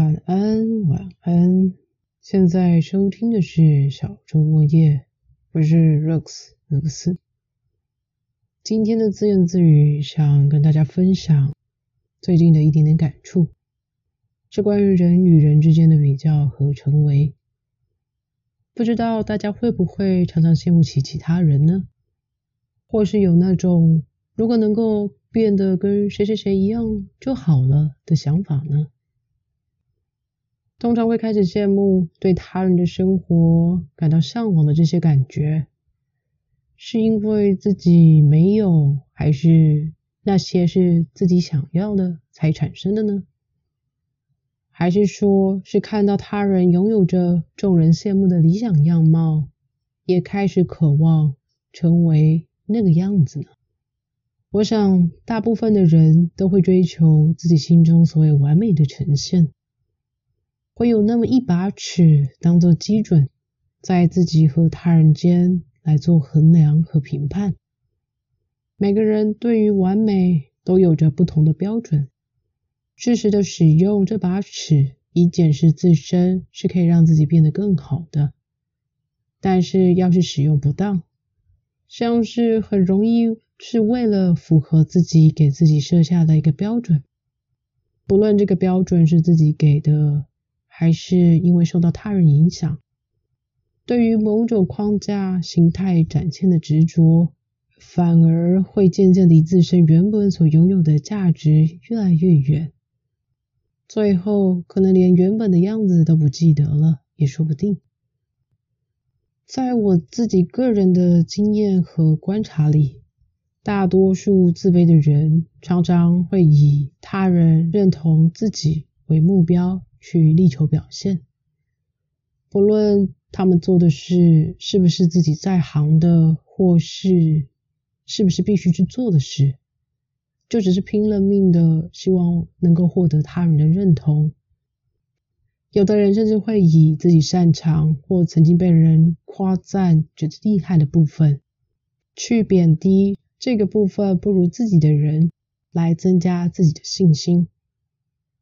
晚安，晚安。现在收听的是小周末夜，我是 Rox 罗克斯。今天的自言自语，想跟大家分享最近的一点点感触，是关于人与人之间的比较和成为。不知道大家会不会常常羡慕起其他人呢？或是有那种如果能够变得跟谁谁谁一样就好了的想法呢？通常会开始羡慕对他人的生活感到向往的这些感觉，是因为自己没有，还是那些是自己想要的才产生的呢？还是说是看到他人拥有着众人羡慕的理想样貌，也开始渴望成为那个样子呢？我想，大部分的人都会追求自己心中所谓完美的呈现。会有那么一把尺当做基准，在自己和他人间来做衡量和评判。每个人对于完美都有着不同的标准，适时的使用这把尺以检视自身是可以让自己变得更好的。但是要是使用不当，像是很容易是为了符合自己给自己设下的一个标准，不论这个标准是自己给的。还是因为受到他人影响，对于某种框架形态展现的执着，反而会渐渐离自身原本所拥有的价值越来越远，最后可能连原本的样子都不记得了，也说不定。在我自己个人的经验和观察里，大多数自卑的人常常会以他人认同自己为目标。去力求表现，不论他们做的事是不是自己在行的，或是是不是必须去做的事，就只是拼了命的希望能够获得他人的认同。有的人甚至会以自己擅长或曾经被人夸赞觉得厉害的部分，去贬低这个部分不如自己的人，来增加自己的信心。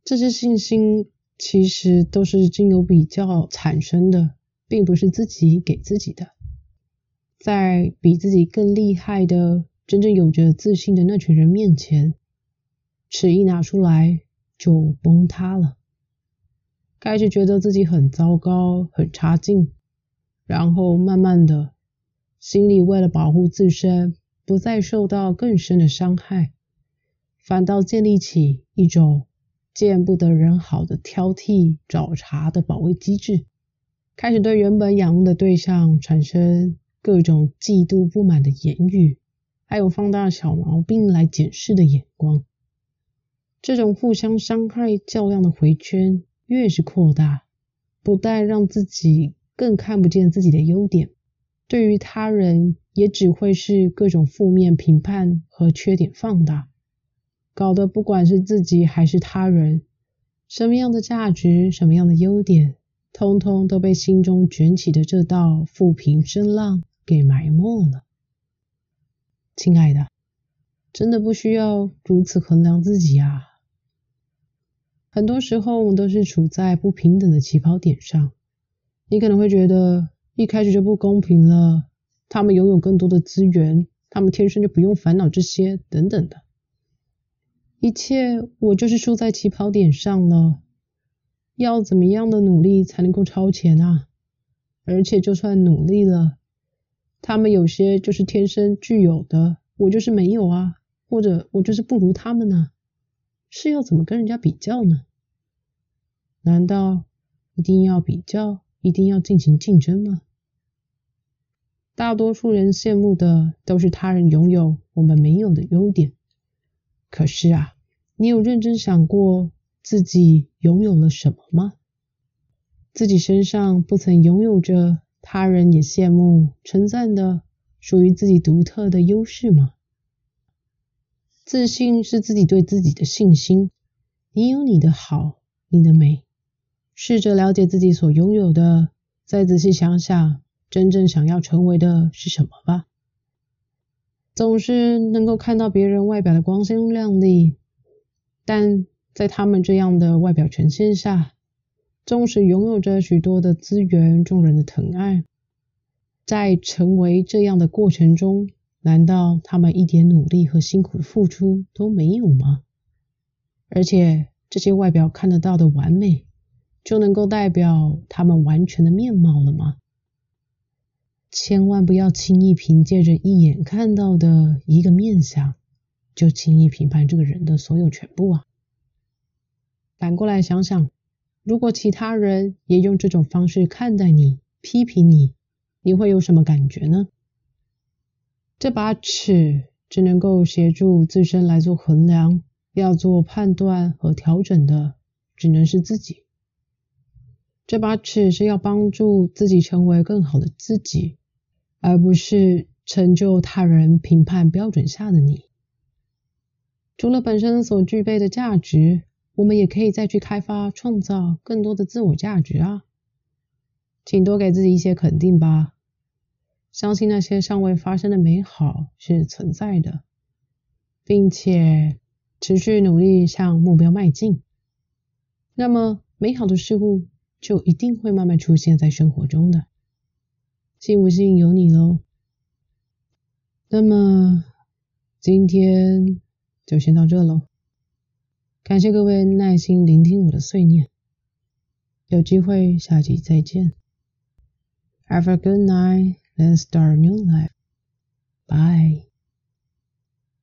这些信心。其实都是经由比较产生的，并不是自己给自己的。在比自己更厉害的、真正有着自信的那群人面前，尺一拿出来就崩塌了，开始觉得自己很糟糕、很差劲，然后慢慢的，心里为了保护自身，不再受到更深的伤害，反倒建立起一种。见不得人好的挑剔、找茬的保卫机制，开始对原本仰慕的对象产生各种嫉妒、不满的言语，还有放大小毛病来检视的眼光。这种互相伤害、较量的回圈越是扩大，不但让自己更看不见自己的优点，对于他人也只会是各种负面评判和缺点放大。搞得不管是自己还是他人，什么样的价值、什么样的优点，通通都被心中卷起的这道负评声浪给埋没了。亲爱的，真的不需要如此衡量自己啊！很多时候，我们都是处在不平等的起跑点上。你可能会觉得一开始就不公平了，他们拥有更多的资源，他们天生就不用烦恼这些，等等的。一切，我就是输在起跑点上了。要怎么样的努力才能够超前啊？而且就算努力了，他们有些就是天生具有的，我就是没有啊，或者我就是不如他们呢？是要怎么跟人家比较呢？难道一定要比较，一定要进行竞争吗？大多数人羡慕的都是他人拥有我们没有的优点。可是啊，你有认真想过自己拥有了什么吗？自己身上不曾拥有着他人也羡慕称赞的属于自己独特的优势吗？自信是自己对自己的信心。你有你的好，你的美。试着了解自己所拥有的，再仔细想想，真正想要成为的是什么吧。总是能够看到别人外表的光鲜亮丽，但在他们这样的外表呈现下，纵使拥有着许多的资源、众人的疼爱，在成为这样的过程中，难道他们一点努力和辛苦的付出都没有吗？而且这些外表看得到的完美，就能够代表他们完全的面貌了吗？千万不要轻易凭借着一眼看到的一个面相，就轻易评判这个人的所有全部啊！反过来想想。如果其他人也用这种方式看待你、批评你，你会有什么感觉呢？这把尺只能够协助自身来做衡量，要做判断和调整的，只能是自己。这把尺是要帮助自己成为更好的自己，而不是成就他人评判标准下的你。除了本身所具备的价值。我们也可以再去开发、创造更多的自我价值啊！请多给自己一些肯定吧，相信那些尚未发生的美好是存在的，并且持续努力向目标迈进，那么美好的事物就一定会慢慢出现在生活中的。信不信由你喽。那么今天就先到这喽。感谢各位耐心聆听我的碎念，有机会下集再见。Have a good night, let's start a new life. Bye.